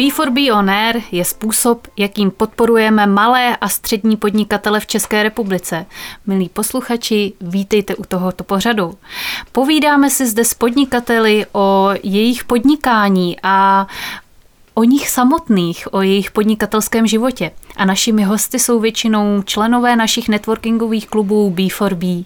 P4B On Air je způsob, jakým podporujeme malé a střední podnikatele v České republice. Milí posluchači, vítejte u tohoto pořadu. Povídáme si zde s podnikateli o jejich podnikání a o nich samotných, o jejich podnikatelském životě. A našimi hosty jsou většinou členové našich networkingových klubů B4B.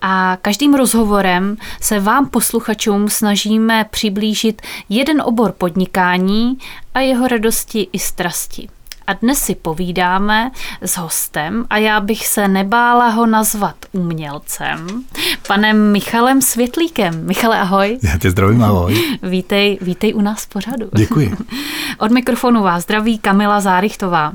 A každým rozhovorem se vám posluchačům snažíme přiblížit jeden obor podnikání a jeho radosti i strasti. A dnes si povídáme s hostem a já bych se nebála ho nazvat umělcem, panem Michalem Světlíkem. Michale, ahoj. Já tě zdravím, ahoj. Vítej, vítej u nás v pořadu. Děkuji. Od mikrofonu vás zdraví Kamila Zárychtová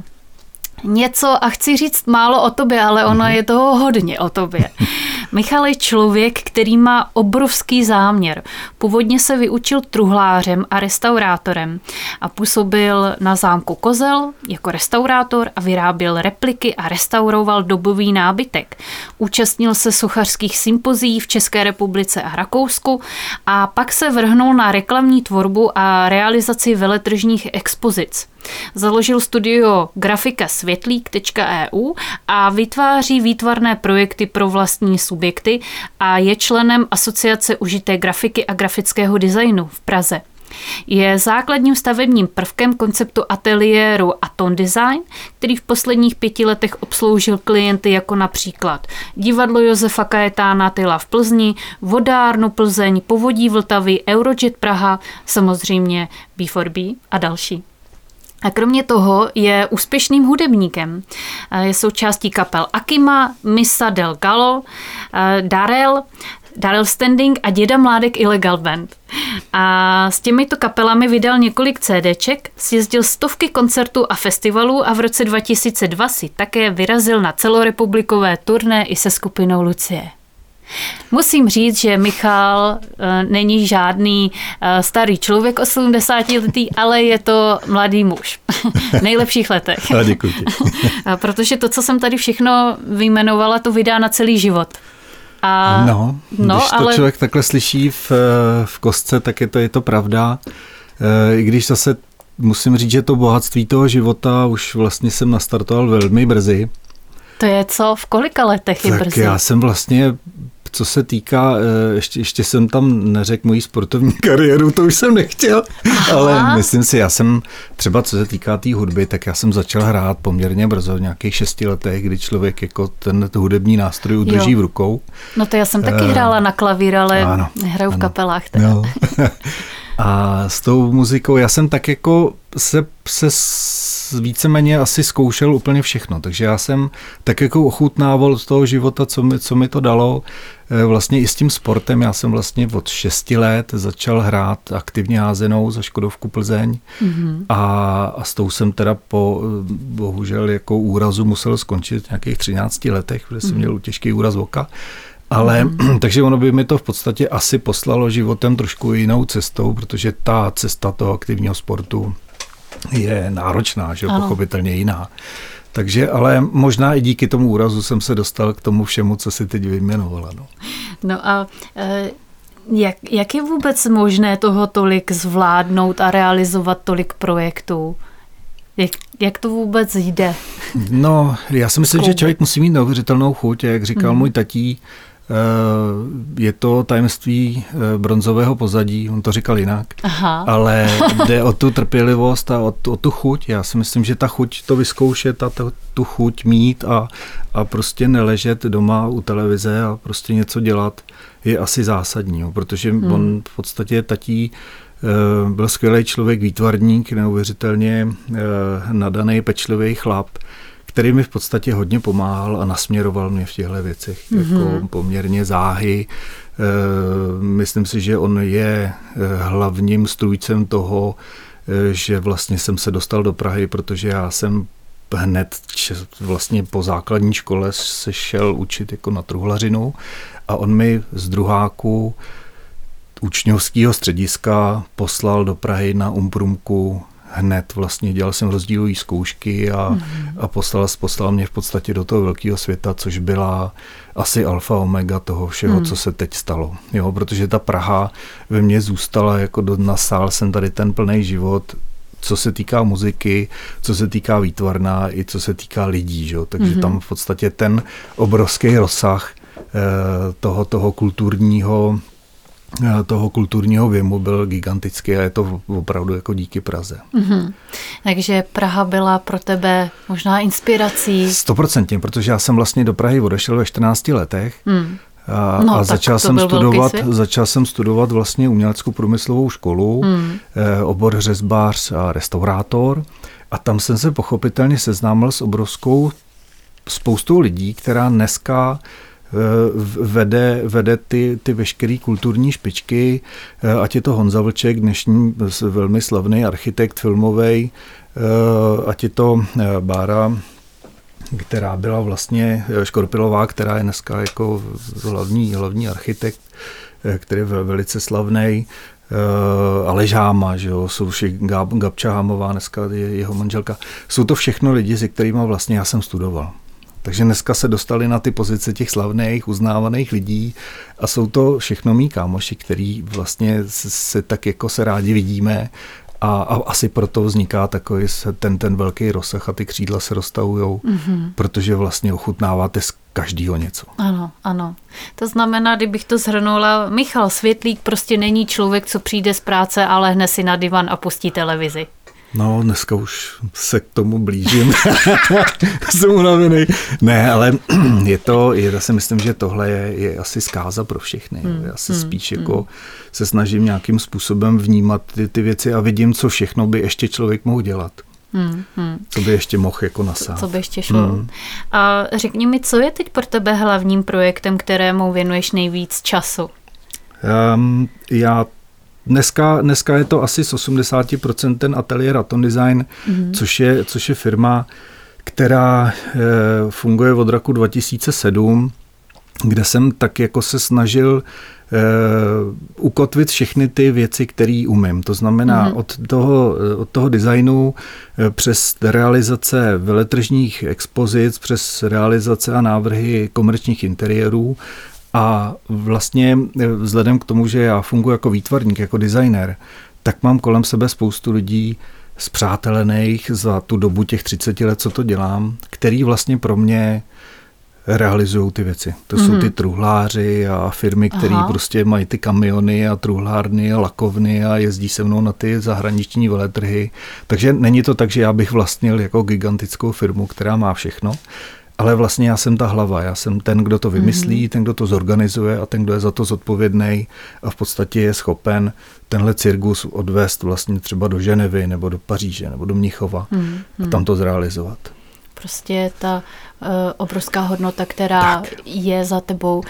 něco a chci říct málo o tobě, ale ono mhm. je toho hodně o tobě. Michal je člověk, který má obrovský záměr. Původně se vyučil truhlářem a restaurátorem a působil na zámku Kozel jako restaurátor a vyráběl repliky a restauroval dobový nábytek. Účastnil se sochařských sympozí v České republice a Rakousku a pak se vrhnul na reklamní tvorbu a realizaci veletržních expozic. Založil studio grafika světlík.eu a vytváří výtvarné projekty pro vlastní subjekty a je členem Asociace užité grafiky a grafického designu v Praze. Je základním stavebním prvkem konceptu ateliéru Aton Design, který v posledních pěti letech obsloužil klienty jako například divadlo Josefa Kajetána Tyla v Plzni, vodárnu Plzeň, povodí Vltavy, Eurojet Praha, samozřejmě B4B a další. A kromě toho je úspěšným hudebníkem. Je součástí kapel Akima, Misa del Gallo, Darel, Darel Standing a Děda Mládek Illegal Band. A s těmito kapelami vydal několik CDček, sjezdil stovky koncertů a festivalů a v roce 2002 si také vyrazil na celorepublikové turné i se skupinou Lucie. Musím říct, že Michal uh, není žádný uh, starý člověk 80 letý, ale je to mladý muž. v nejlepších letech. A děkuji ti. Protože to, co jsem tady všechno vyjmenovala, to vydá na celý život. A, no, no, když to ale... člověk takhle slyší v, v kostce, tak je to, je to pravda. I když zase musím říct, že to bohatství toho života už vlastně jsem nastartoval velmi brzy. To je co? V kolika letech je tak brzy? já jsem vlastně co se týká, eh, ještě, ještě jsem tam neřekl mojí sportovní kariéru, to už jsem nechtěl, Aha. ale myslím si, já jsem třeba co se týká té tý hudby, tak já jsem začal hrát poměrně brzo, v nějakých šesti letech, kdy člověk jako ten hudební nástroj udrží jo. v rukou. No to já jsem taky uh, hrála na klavír, ale ano, nehraju v ano, kapelách. Teda. No. A s tou muzikou, já jsem tak jako se, se víceméně asi zkoušel úplně všechno, takže já jsem tak jako ochutnával z toho života, co mi, co mi to dalo, eh, vlastně i s tím sportem. Já jsem vlastně od 6 let začal hrát aktivně házenou za Škodovku Plzeň mm-hmm. a, a s tou jsem teda po bohužel jako úrazu musel skončit v nějakých 13 letech, protože jsem mm-hmm. měl těžký úraz oka. Ale mm. takže ono by mi to v podstatě asi poslalo životem trošku jinou cestou, protože ta cesta toho aktivního sportu je náročná, že ano. pochopitelně jiná. Takže, ale možná i díky tomu úrazu jsem se dostal k tomu všemu, co si teď vyjmenovala. No, no a e, jak, jak je vůbec možné toho tolik zvládnout a realizovat tolik projektů? Jak, jak to vůbec jde? No, já si myslím, že člověk musí mít neuvěřitelnou chuť. Jak říkal mm. můj tatí, je to tajemství eh, bronzového pozadí, on to říkal jinak, Aha. ale jde o tu trpělivost a o tu, o tu chuť. Já si myslím, že ta chuť to vyzkoušet a to, tu chuť mít a, a prostě neležet doma u televize a prostě něco dělat je asi zásadní, protože hmm. on v podstatě tatí eh, byl skvělý člověk, výtvarník, neuvěřitelně nadaný, pečlivý chlap, který mi v podstatě hodně pomáhal a nasměroval mě v těchto věcech mm-hmm. jako poměrně záhy. E, myslím si, že on je e, hlavním strůjcem toho, e, že vlastně jsem se dostal do Prahy, protože já jsem hned vlastně po základní škole se šel učit jako na truhlařinu a on mi z druháku učňovského střediska poslal do Prahy na Umprumku hned vlastně dělal jsem rozdílové zkoušky a, mm. a poslal, poslal mě v podstatě do toho velkého světa, což byla asi alfa omega toho všeho, mm. co se teď stalo. Jo, protože ta Praha ve mně zůstala, jako do, nasál jsem tady ten plný život, co se týká muziky, co se týká výtvarná, i co se týká lidí. Že? Takže mm-hmm. tam v podstatě ten obrovský rozsah eh, toho, toho kulturního toho kulturního věmu byl gigantický a je to opravdu jako díky Praze. Mm-hmm. Takže Praha byla pro tebe možná inspirací? Stoprocentně, protože já jsem vlastně do Prahy odešel ve 14 letech mm. A, no, a začal jsem studovat, začal jsem studovat vlastně uměleckou průmyslovou školu, hmm. eh, obor řezbář a restaurátor. A tam jsem se pochopitelně seznámil s obrovskou spoustou lidí, která dneska eh, vede, vede ty, ty veškeré kulturní špičky, eh, ať je to Honza Vlček, dnešní velmi slavný architekt filmový, eh, ať je to Bára která byla vlastně eh, Škorpilová, která je dneska jako hlavní, hlavní architekt, eh, který je velice slavný, eh, Aleš Háma, že jo, jsou Gab, Gabča Hámová, dneska je jeho manželka. Jsou to všechno lidi, se kterými vlastně já jsem studoval. Takže dneska se dostali na ty pozice těch slavných, uznávaných lidí a jsou to všechno mý kámoši, který vlastně se, se tak jako se rádi vidíme a, a asi proto vzniká takový ten, ten velký rozsah a ty křídla se roztahují, mm-hmm. protože vlastně ochutnáváte z každého něco. Ano, ano. To znamená, kdybych to zhrnula, Michal Světlík prostě není člověk, co přijde z práce a lehne si na divan a pustí televizi. No, dneska už se k tomu blížím. Jsem unavený. Ne, ale je to, já si myslím, že tohle je, je asi zkáza pro všechny. Hmm. Já se hmm. spíš jako hmm. se snažím nějakým způsobem vnímat ty, ty věci a vidím, co všechno by ještě člověk mohl dělat. Hmm, hmm. Co by ještě mohl jako nasát. Co by ještě šlo. Hmm. A řekni mi, co je teď pro tebe hlavním projektem, kterému věnuješ nejvíc času? Um, já Dneska, dneska je to asi z 80% ten ateliér Aton Design, mm-hmm. což, je, což je firma, která e, funguje od roku 2007, kde jsem tak jako se snažil e, ukotvit všechny ty věci, které umím. To znamená mm-hmm. od, toho, od toho designu e, přes realizace veletržních expozic, přes realizace a návrhy komerčních interiérů a vlastně eh, vzhledem k tomu, že já funguji jako výtvarník, jako designer, tak mám kolem sebe spoustu lidí zpřátelených za tu dobu těch 30 let, co to dělám, který vlastně pro mě realizují ty věci. To mm-hmm. jsou ty mhm. truhláři a firmy, které prostě mají ty kamiony a truhlárny a lakovny a jezdí se mnou na ty zahraniční veletrhy. Takže není to tak, že já bych vlastnil jako gigantickou firmu, která má všechno, ale vlastně já jsem ta hlava, já jsem ten, kdo to vymyslí, mm-hmm. ten, kdo to zorganizuje a ten, kdo je za to zodpovědný a v podstatě je schopen tenhle cirkus odvést vlastně třeba do Ženevy nebo do Paříže nebo do Mnichova mm-hmm. a tam to zrealizovat. Prostě ta uh, obrovská hodnota, která tak. je za tebou,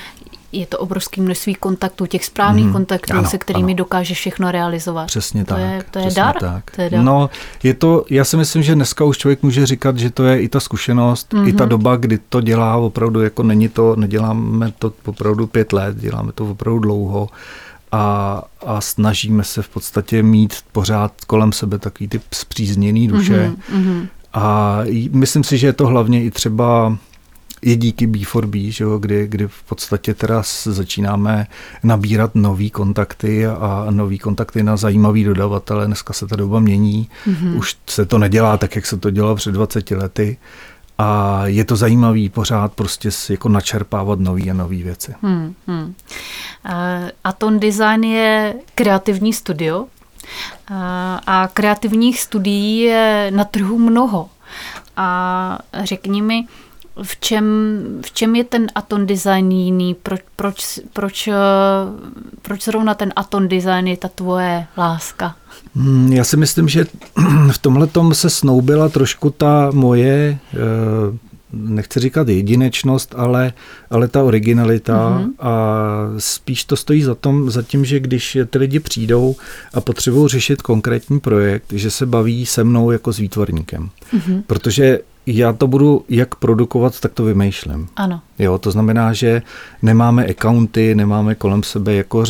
je to obrovské množství kontaktů, těch správných mm, kontaktů, ano, se kterými ano. dokáže všechno realizovat. Přesně to tak. Je, to je dar. Tak. To je dar. No, je to, já si myslím, že dneska už člověk může říkat, že to je i ta zkušenost, mm-hmm. i ta mhm. doba, kdy to dělá opravdu, jako není to, neděláme to opravdu pět let, děláme to opravdu dlouho a, a snažíme se v podstatě mít pořád kolem sebe takový ty zpřízněný duše. Mm-hmm. A myslím si, že je to hlavně i třeba i díky B4B, že jo, kdy, kdy v podstatě teda začínáme nabírat nový kontakty a nový kontakty na zajímavý dodavatele. Dneska se ta doba mění, mm-hmm. už se to nedělá tak, jak se to dělalo před 20 lety. A je to zajímavý pořád prostě jako načerpávat nové a nové věci. Hmm, hmm. Aton Design je kreativní studio a kreativních studií je na trhu mnoho. A řekni mi, v čem, v čem je ten Aton design jiný? Proč, proč, proč, eh, proč zrovna ten Aton design je ta tvoje láska? Hmm, já si myslím, že v tomhle se snoubila trošku ta moje, eh, nechci říkat jedinečnost, ale, ale ta originalita mm-hmm. a spíš to stojí za, tom, za tím, že když ty lidi přijdou a potřebují řešit konkrétní projekt, že se baví se mnou jako s výtvarníkem. Mm-hmm. Protože já to budu jak produkovat, tak to vymýšlím. Ano. Jo, to znamená, že nemáme accounty, nemáme kolem sebe jako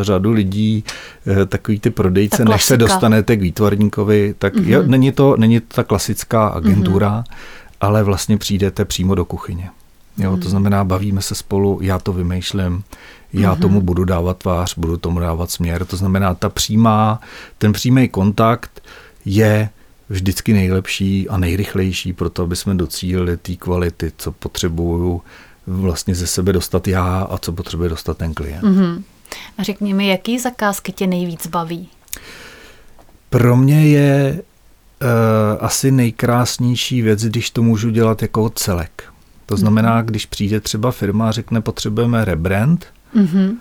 řadu lidí, eh, takový ty prodejce, ta než se dostanete k výtvarníkovi, tak mm-hmm. jo, není, to, není to ta klasická agentura, mm-hmm. ale vlastně přijdete přímo do kuchyně. Jo, mm-hmm. to znamená, bavíme se spolu, já to vymýšlím, já mm-hmm. tomu budu dávat tvář, budu tomu dávat směr. To znamená, ta přímá, ten přímý kontakt je vždycky nejlepší a nejrychlejší pro to, aby jsme docílili té kvality, co potřebuju vlastně ze sebe dostat já a co potřebuje dostat ten klient. Mm-hmm. A řekni mi, jaký zakázky tě nejvíc baví? Pro mě je uh, asi nejkrásnější věc, když to můžu dělat jako celek. To znamená, když přijde třeba firma a řekne, potřebujeme rebrand, mm-hmm.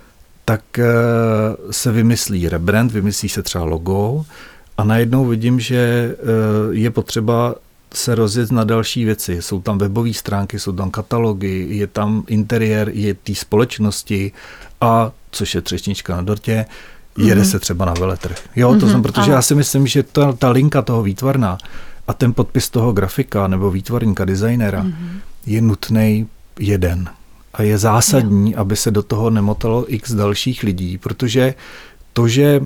tak uh, se vymyslí rebrand, vymyslí se třeba logo a najednou vidím, že uh, je potřeba se rozjet na další věci. Jsou tam webové stránky, jsou tam katalogy, je tam interiér, je té společnosti a, což je třešnička na dortě, jede mm-hmm. se třeba na veletrh. Jo, to mm-hmm, jsem, protože ano. já si myslím, že ta, ta linka toho výtvarná a ten podpis toho grafika nebo výtvarníka, designera mm-hmm. je nutný jeden. A je zásadní, jo. aby se do toho nemotalo x dalších lidí, protože to, že e,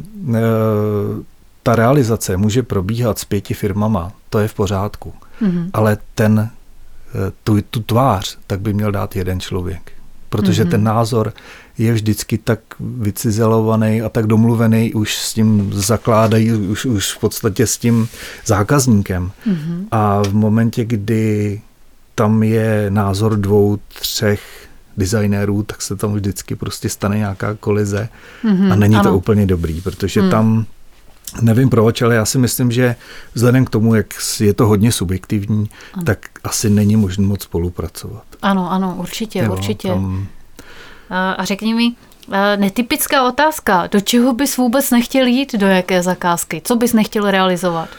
ta realizace může probíhat s pěti firmama, to je v pořádku. Mm-hmm. Ale ten, e, tu, tu tvář, tak by měl dát jeden člověk. Protože mm-hmm. ten názor je vždycky tak vycizelovaný a tak domluvený, už s tím zakládají, už, už v podstatě s tím zákazníkem. Mm-hmm. A v momentě, kdy tam je názor dvou, třech designérů, tak se tam vždycky prostě stane nějaká kolize mm-hmm, a není ano. to úplně dobrý, protože mm. tam Nevím proč, ale já si myslím, že vzhledem k tomu, jak je to hodně subjektivní, ano. tak asi není možné moc spolupracovat. Ano, ano, určitě, jo, určitě. Tam... A řekni mi, netypická otázka, do čeho bys vůbec nechtěl jít, do jaké zakázky? Co bys nechtěl realizovat?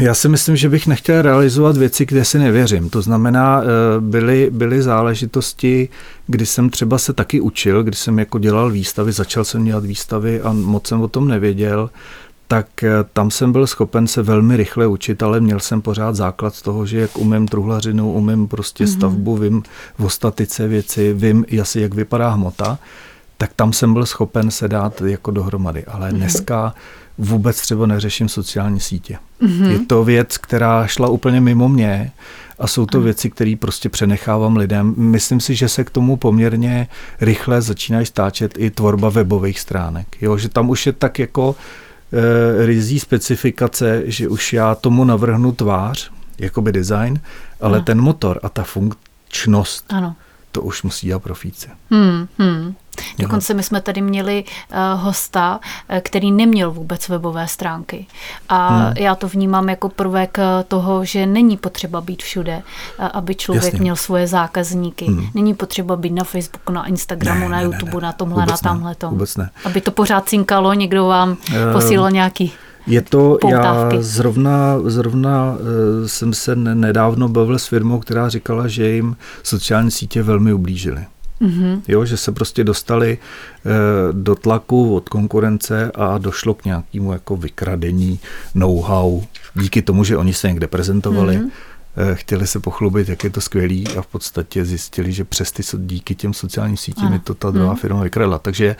Já si myslím, že bych nechtěl realizovat věci, kde si nevěřím. To znamená, eh, byly, byly záležitosti, kdy jsem třeba se taky učil, kdy jsem jako dělal výstavy, začal jsem dělat výstavy a moc jsem o tom nevěděl, tak eh, tam jsem byl schopen se velmi rychle učit, ale měl jsem pořád základ z toho, že jak umím truhlařinu, umím prostě mm-hmm. stavbu, vím v ostatice věci, vím asi, jak vypadá hmota, tak tam jsem byl schopen se dát jako dohromady. Ale mm-hmm. Vůbec třeba neřeším sociální sítě. Mm-hmm. Je to věc, která šla úplně mimo mě a jsou to věci, které prostě přenechávám lidem. Myslím si, že se k tomu poměrně rychle začínají stáčet i tvorba webových stránek. Jo, že tam už je tak jako e, rizí specifikace, že už já tomu navrhnu tvář, jakoby design, ale ano. ten motor a ta funkčnost, ano. to už musí dělat profíci. Hmm, hmm. Dokonce my jsme tady měli uh, hosta, eh, který neměl vůbec webové stránky. A hmm. já to vnímám jako prvek eh, toho, že není potřeba být všude, aby člověk Jasně. měl svoje zákazníky. Hmm. Není potřeba být na Facebooku, na Instagramu, ne, na ne, YouTubeu, ne, ne. na tomhle, vůbec na tamhle tom. Vůbec ne. Aby to pořád cinkalo, někdo vám posílal nějaký je to, poutávky. já zrovna, zrovna jsem se nedávno bavil s firmou, která říkala, že jim sociální sítě velmi ublížily. Mm-hmm. Jo, že se prostě dostali e, do tlaku od konkurence a došlo k nějakému jako vykradení know-how díky tomu, že oni se někde prezentovali. Mm-hmm chtěli se pochlubit, jak je to skvělý a v podstatě zjistili, že přes ty díky těm sociálním sítím je to ta druhá mm. firma vykradla. Takže e,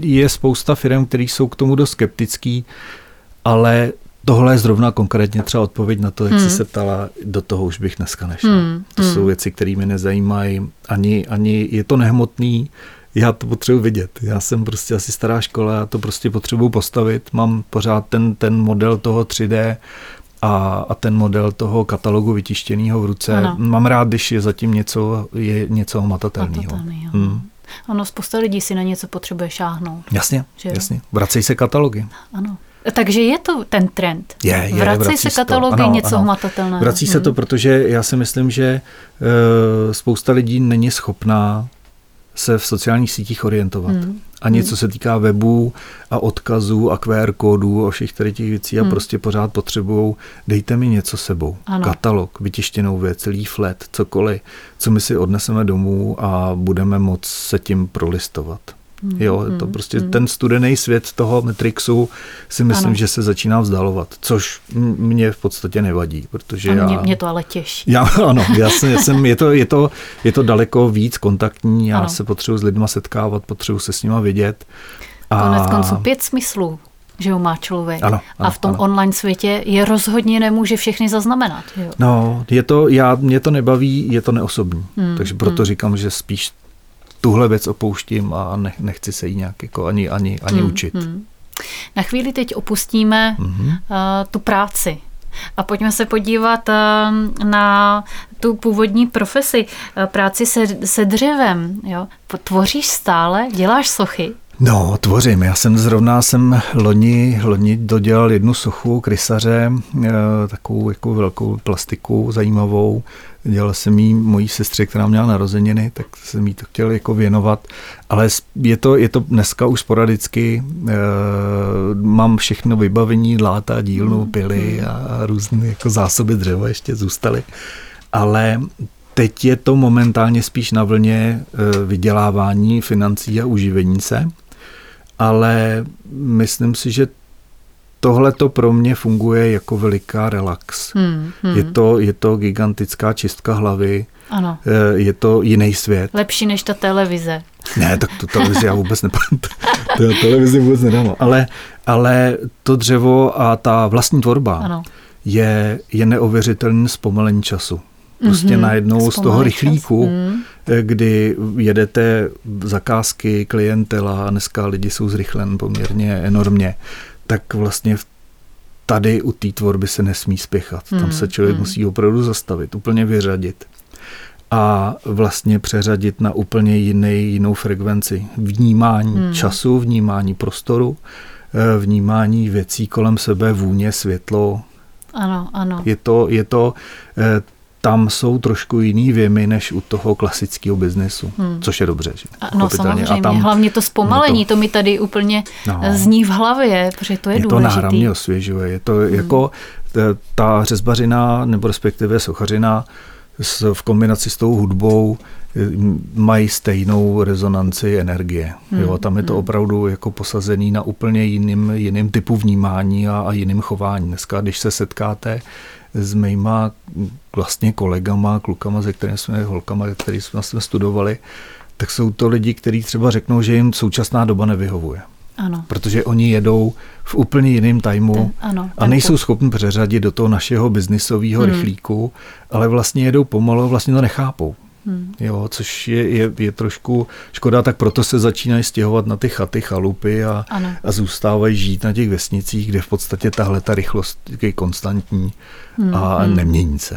je spousta firm, které jsou k tomu dost skeptický, ale Tohle je zrovna konkrétně třeba odpověď na to, jak hmm. jsi se ptala, do toho už bych dneska nešel. Hmm. To hmm. jsou věci, které mi nezajímají, ani, ani je to nehmotný, já to potřebuji vidět. Já jsem prostě asi stará škola, já to prostě potřebuji postavit, mám pořád ten, ten model toho 3D a, a ten model toho katalogu vytištěného v ruce. Ano. Mám rád, když je zatím něco, je něco hmatatelného. Hmm. Ano, spousta lidí si na něco potřebuje šáhnout. Jasně, že? jasně. Vracej se katalogy. Ano. Takže je to ten trend. Je, je, vrací, vrací se katalogy, ano, něco ano. hmatatelného. Vrací hmm. se to, protože já si myslím, že uh, spousta lidí není schopná se v sociálních sítích orientovat. Hmm. Ani hmm. co se týká webů a odkazů a QR kódů a všech tady těch věcí a hmm. prostě pořád potřebují, dejte mi něco sebou. Ano. Katalog, vytištěnou věc, leaflet, cokoliv, co my si odneseme domů a budeme moct se tím prolistovat. Hmm, jo, to hmm, prostě hmm. ten studený svět toho Matrixu si myslím, ano. že se začíná vzdalovat, což mě v podstatě nevadí, protože a mě, já... mě to ale těší. Já, ano, já jsem, já jsem, je, to, je, to, je to daleko víc kontaktní, já ano. se potřebuji s lidma setkávat, potřebuji se s nima vidět. A... Konec konců pět smyslů že ho má člověk. Ano, ano, a v tom ano. online světě je rozhodně nemůže všechny zaznamenat. Jo. No, je to, já, mě to nebaví, je to neosobní. Hmm, takže proto hmm. říkám, že spíš tuhle věc opouštím a nechci se jí nějak jako ani, ani, ani hmm, učit. Hmm. Na chvíli teď opustíme mm-hmm. uh, tu práci a pojďme se podívat uh, na tu původní profesi, uh, práci se, se dřevem. Jo? Tvoříš stále? Děláš sochy? No, tvořím. Já jsem zrovna jsem loni, loni dodělal jednu sochu krysaře, eh, takovou jako velkou plastiku zajímavou. Dělal jsem jí mojí sestře, která měla narozeniny, tak jsem jí to chtěl jako věnovat. Ale je to, je to dneska už sporadicky. Eh, mám všechno vybavení, láta, dílnu, hmm, pily a různé jako zásoby dřeva ještě zůstaly. Ale teď je to momentálně spíš na vlně eh, vydělávání financí a uživení se ale myslím si, že tohle to pro mě funguje jako veliká relax. Hmm, hmm. Je, to, je to gigantická čistka hlavy, ano. Eh, je to jiný svět. Lepší než ta televize. Ne, tak tu televizi já vůbec nepamatuji. to televizi vůbec nedám. Ale, ale to dřevo a ta vlastní tvorba ano. je, je neuvěřitelný zpomalení času. Prostě mm-hmm. najednou z toho rychlíku, mm. Kdy jedete zakázky, klientela a dneska lidi jsou zrychlen poměrně enormně, tak vlastně tady u té tvorby se nesmí spěchat. Mm. Tam se člověk mm. musí opravdu zastavit, úplně vyřadit a vlastně přeřadit na úplně jiný, jinou frekvenci. Vnímání mm. času, vnímání prostoru, eh, vnímání věcí kolem sebe, vůně, světlo. Ano, ano. Je to, je to eh, tam jsou trošku jiný věmy než u toho klasického biznesu, hmm. což je dobře. Že? No samozřejmě, a tam, hlavně to zpomalení, to, to mi tady úplně no, zní v hlavě, protože to je, je důležité. to náramně osvěžuje, je to hmm. jako ta řezbařina nebo respektive sochařina s, v kombinaci s tou hudbou eh, mají stejnou rezonanci energie. Hmm. Jo, tam je to hmm. opravdu jako posazený na úplně jiným, jiným typu vnímání a, a jiným chování. Dneska, když se setkáte s mýma vlastně kolegama, klukama, ze kterými jsme, holkama, který jsme, jsme studovali, tak jsou to lidi, kteří třeba řeknou, že jim současná doba nevyhovuje. Ano. Protože oni jedou v úplně jiném tajmu ten, ano, a nejsou schopni přeřadit do toho našeho biznisového hmm. rychlíku, ale vlastně jedou pomalu, vlastně to nechápou. Hmm. Jo, což je, je, je trošku škoda, tak proto se začínají stěhovat na ty chaty, chalupy a, a zůstávají žít na těch vesnicích, kde v podstatě tahle ta rychlost je konstantní hmm. a hmm. nemění se.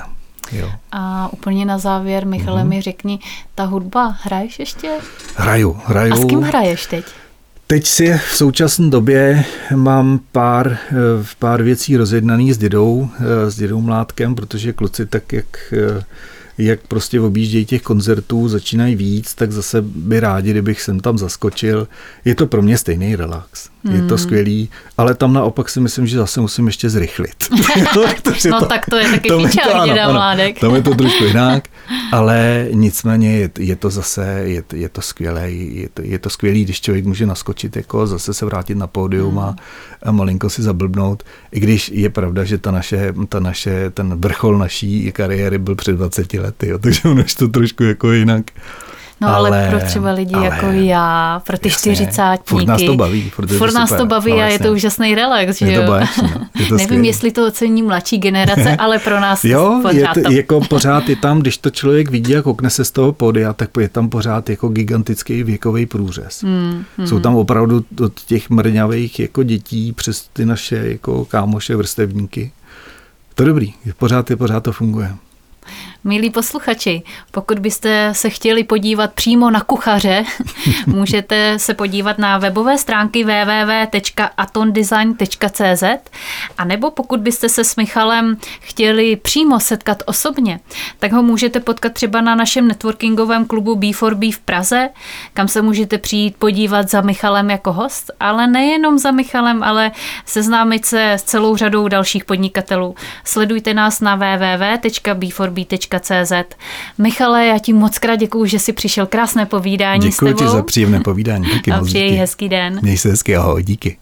Jo. A úplně na závěr, Michale, hmm. mi řekni, ta hudba, hraješ ještě? Hraju, hraju. A s kým hraješ teď? Teď si v současné době mám pár, eh, pár věcí rozjednaných s dědou, eh, s dědou Mládkem, protože kluci tak, jak eh, jak prostě objíždějí těch koncertů, začínají víc, tak zase by rádi, kdybych sem tam zaskočil. Je to pro mě stejný relax. Hmm. Je to hmm. skvělý, ale tam naopak si myslím, že zase musím ještě zrychlit. no to, tak to je taky píčák, děda mládek. Tam je to trošku jinak, ale nicméně je, je to zase, je, je to skvělé, je to, je to skvělý, když člověk může naskočit, jako zase se vrátit na pódium hmm. a, a malinko si zablbnout, i když je pravda, že ta naše, ta naše, ten vrchol naší kariéry byl před 20 lety, jo, takže ono je to trošku jako jinak. No ale, ale pro třeba lidi ale, jako já, pro ty čtyřicátníky. Furt nás to baví. Furt, furt nás to baví no, a je to úžasný relax, že je to báječný, no. je to Nevím, skvělý. jestli to ocení mladší generace, ale pro nás jo, pořád je to, jako pořád je tam, když to člověk vidí a koukne se z toho pódia, tak je tam pořád jako gigantický věkový průřez. Hmm, hmm. Jsou tam opravdu od těch mrňavých jako dětí přes ty naše jako kámoše, vrstevníky. To je dobrý, pořád je, pořád to funguje. Milí posluchači, pokud byste se chtěli podívat přímo na kuchaře, můžete se podívat na webové stránky www.atondesign.cz a nebo pokud byste se s Michalem chtěli přímo setkat osobně, tak ho můžete potkat třeba na našem networkingovém klubu B4B v Praze, kam se můžete přijít podívat za Michalem jako host, ale nejenom za Michalem, ale seznámit se s celou řadou dalších podnikatelů. Sledujte nás na www.b4b.cz CZ. Michale, já ti moc krát děkuju, že jsi přišel. Krásné povídání Děkuji ti za příjemné povídání. Díky a přeji hezký den. Měj se hezky, ahoj, díky.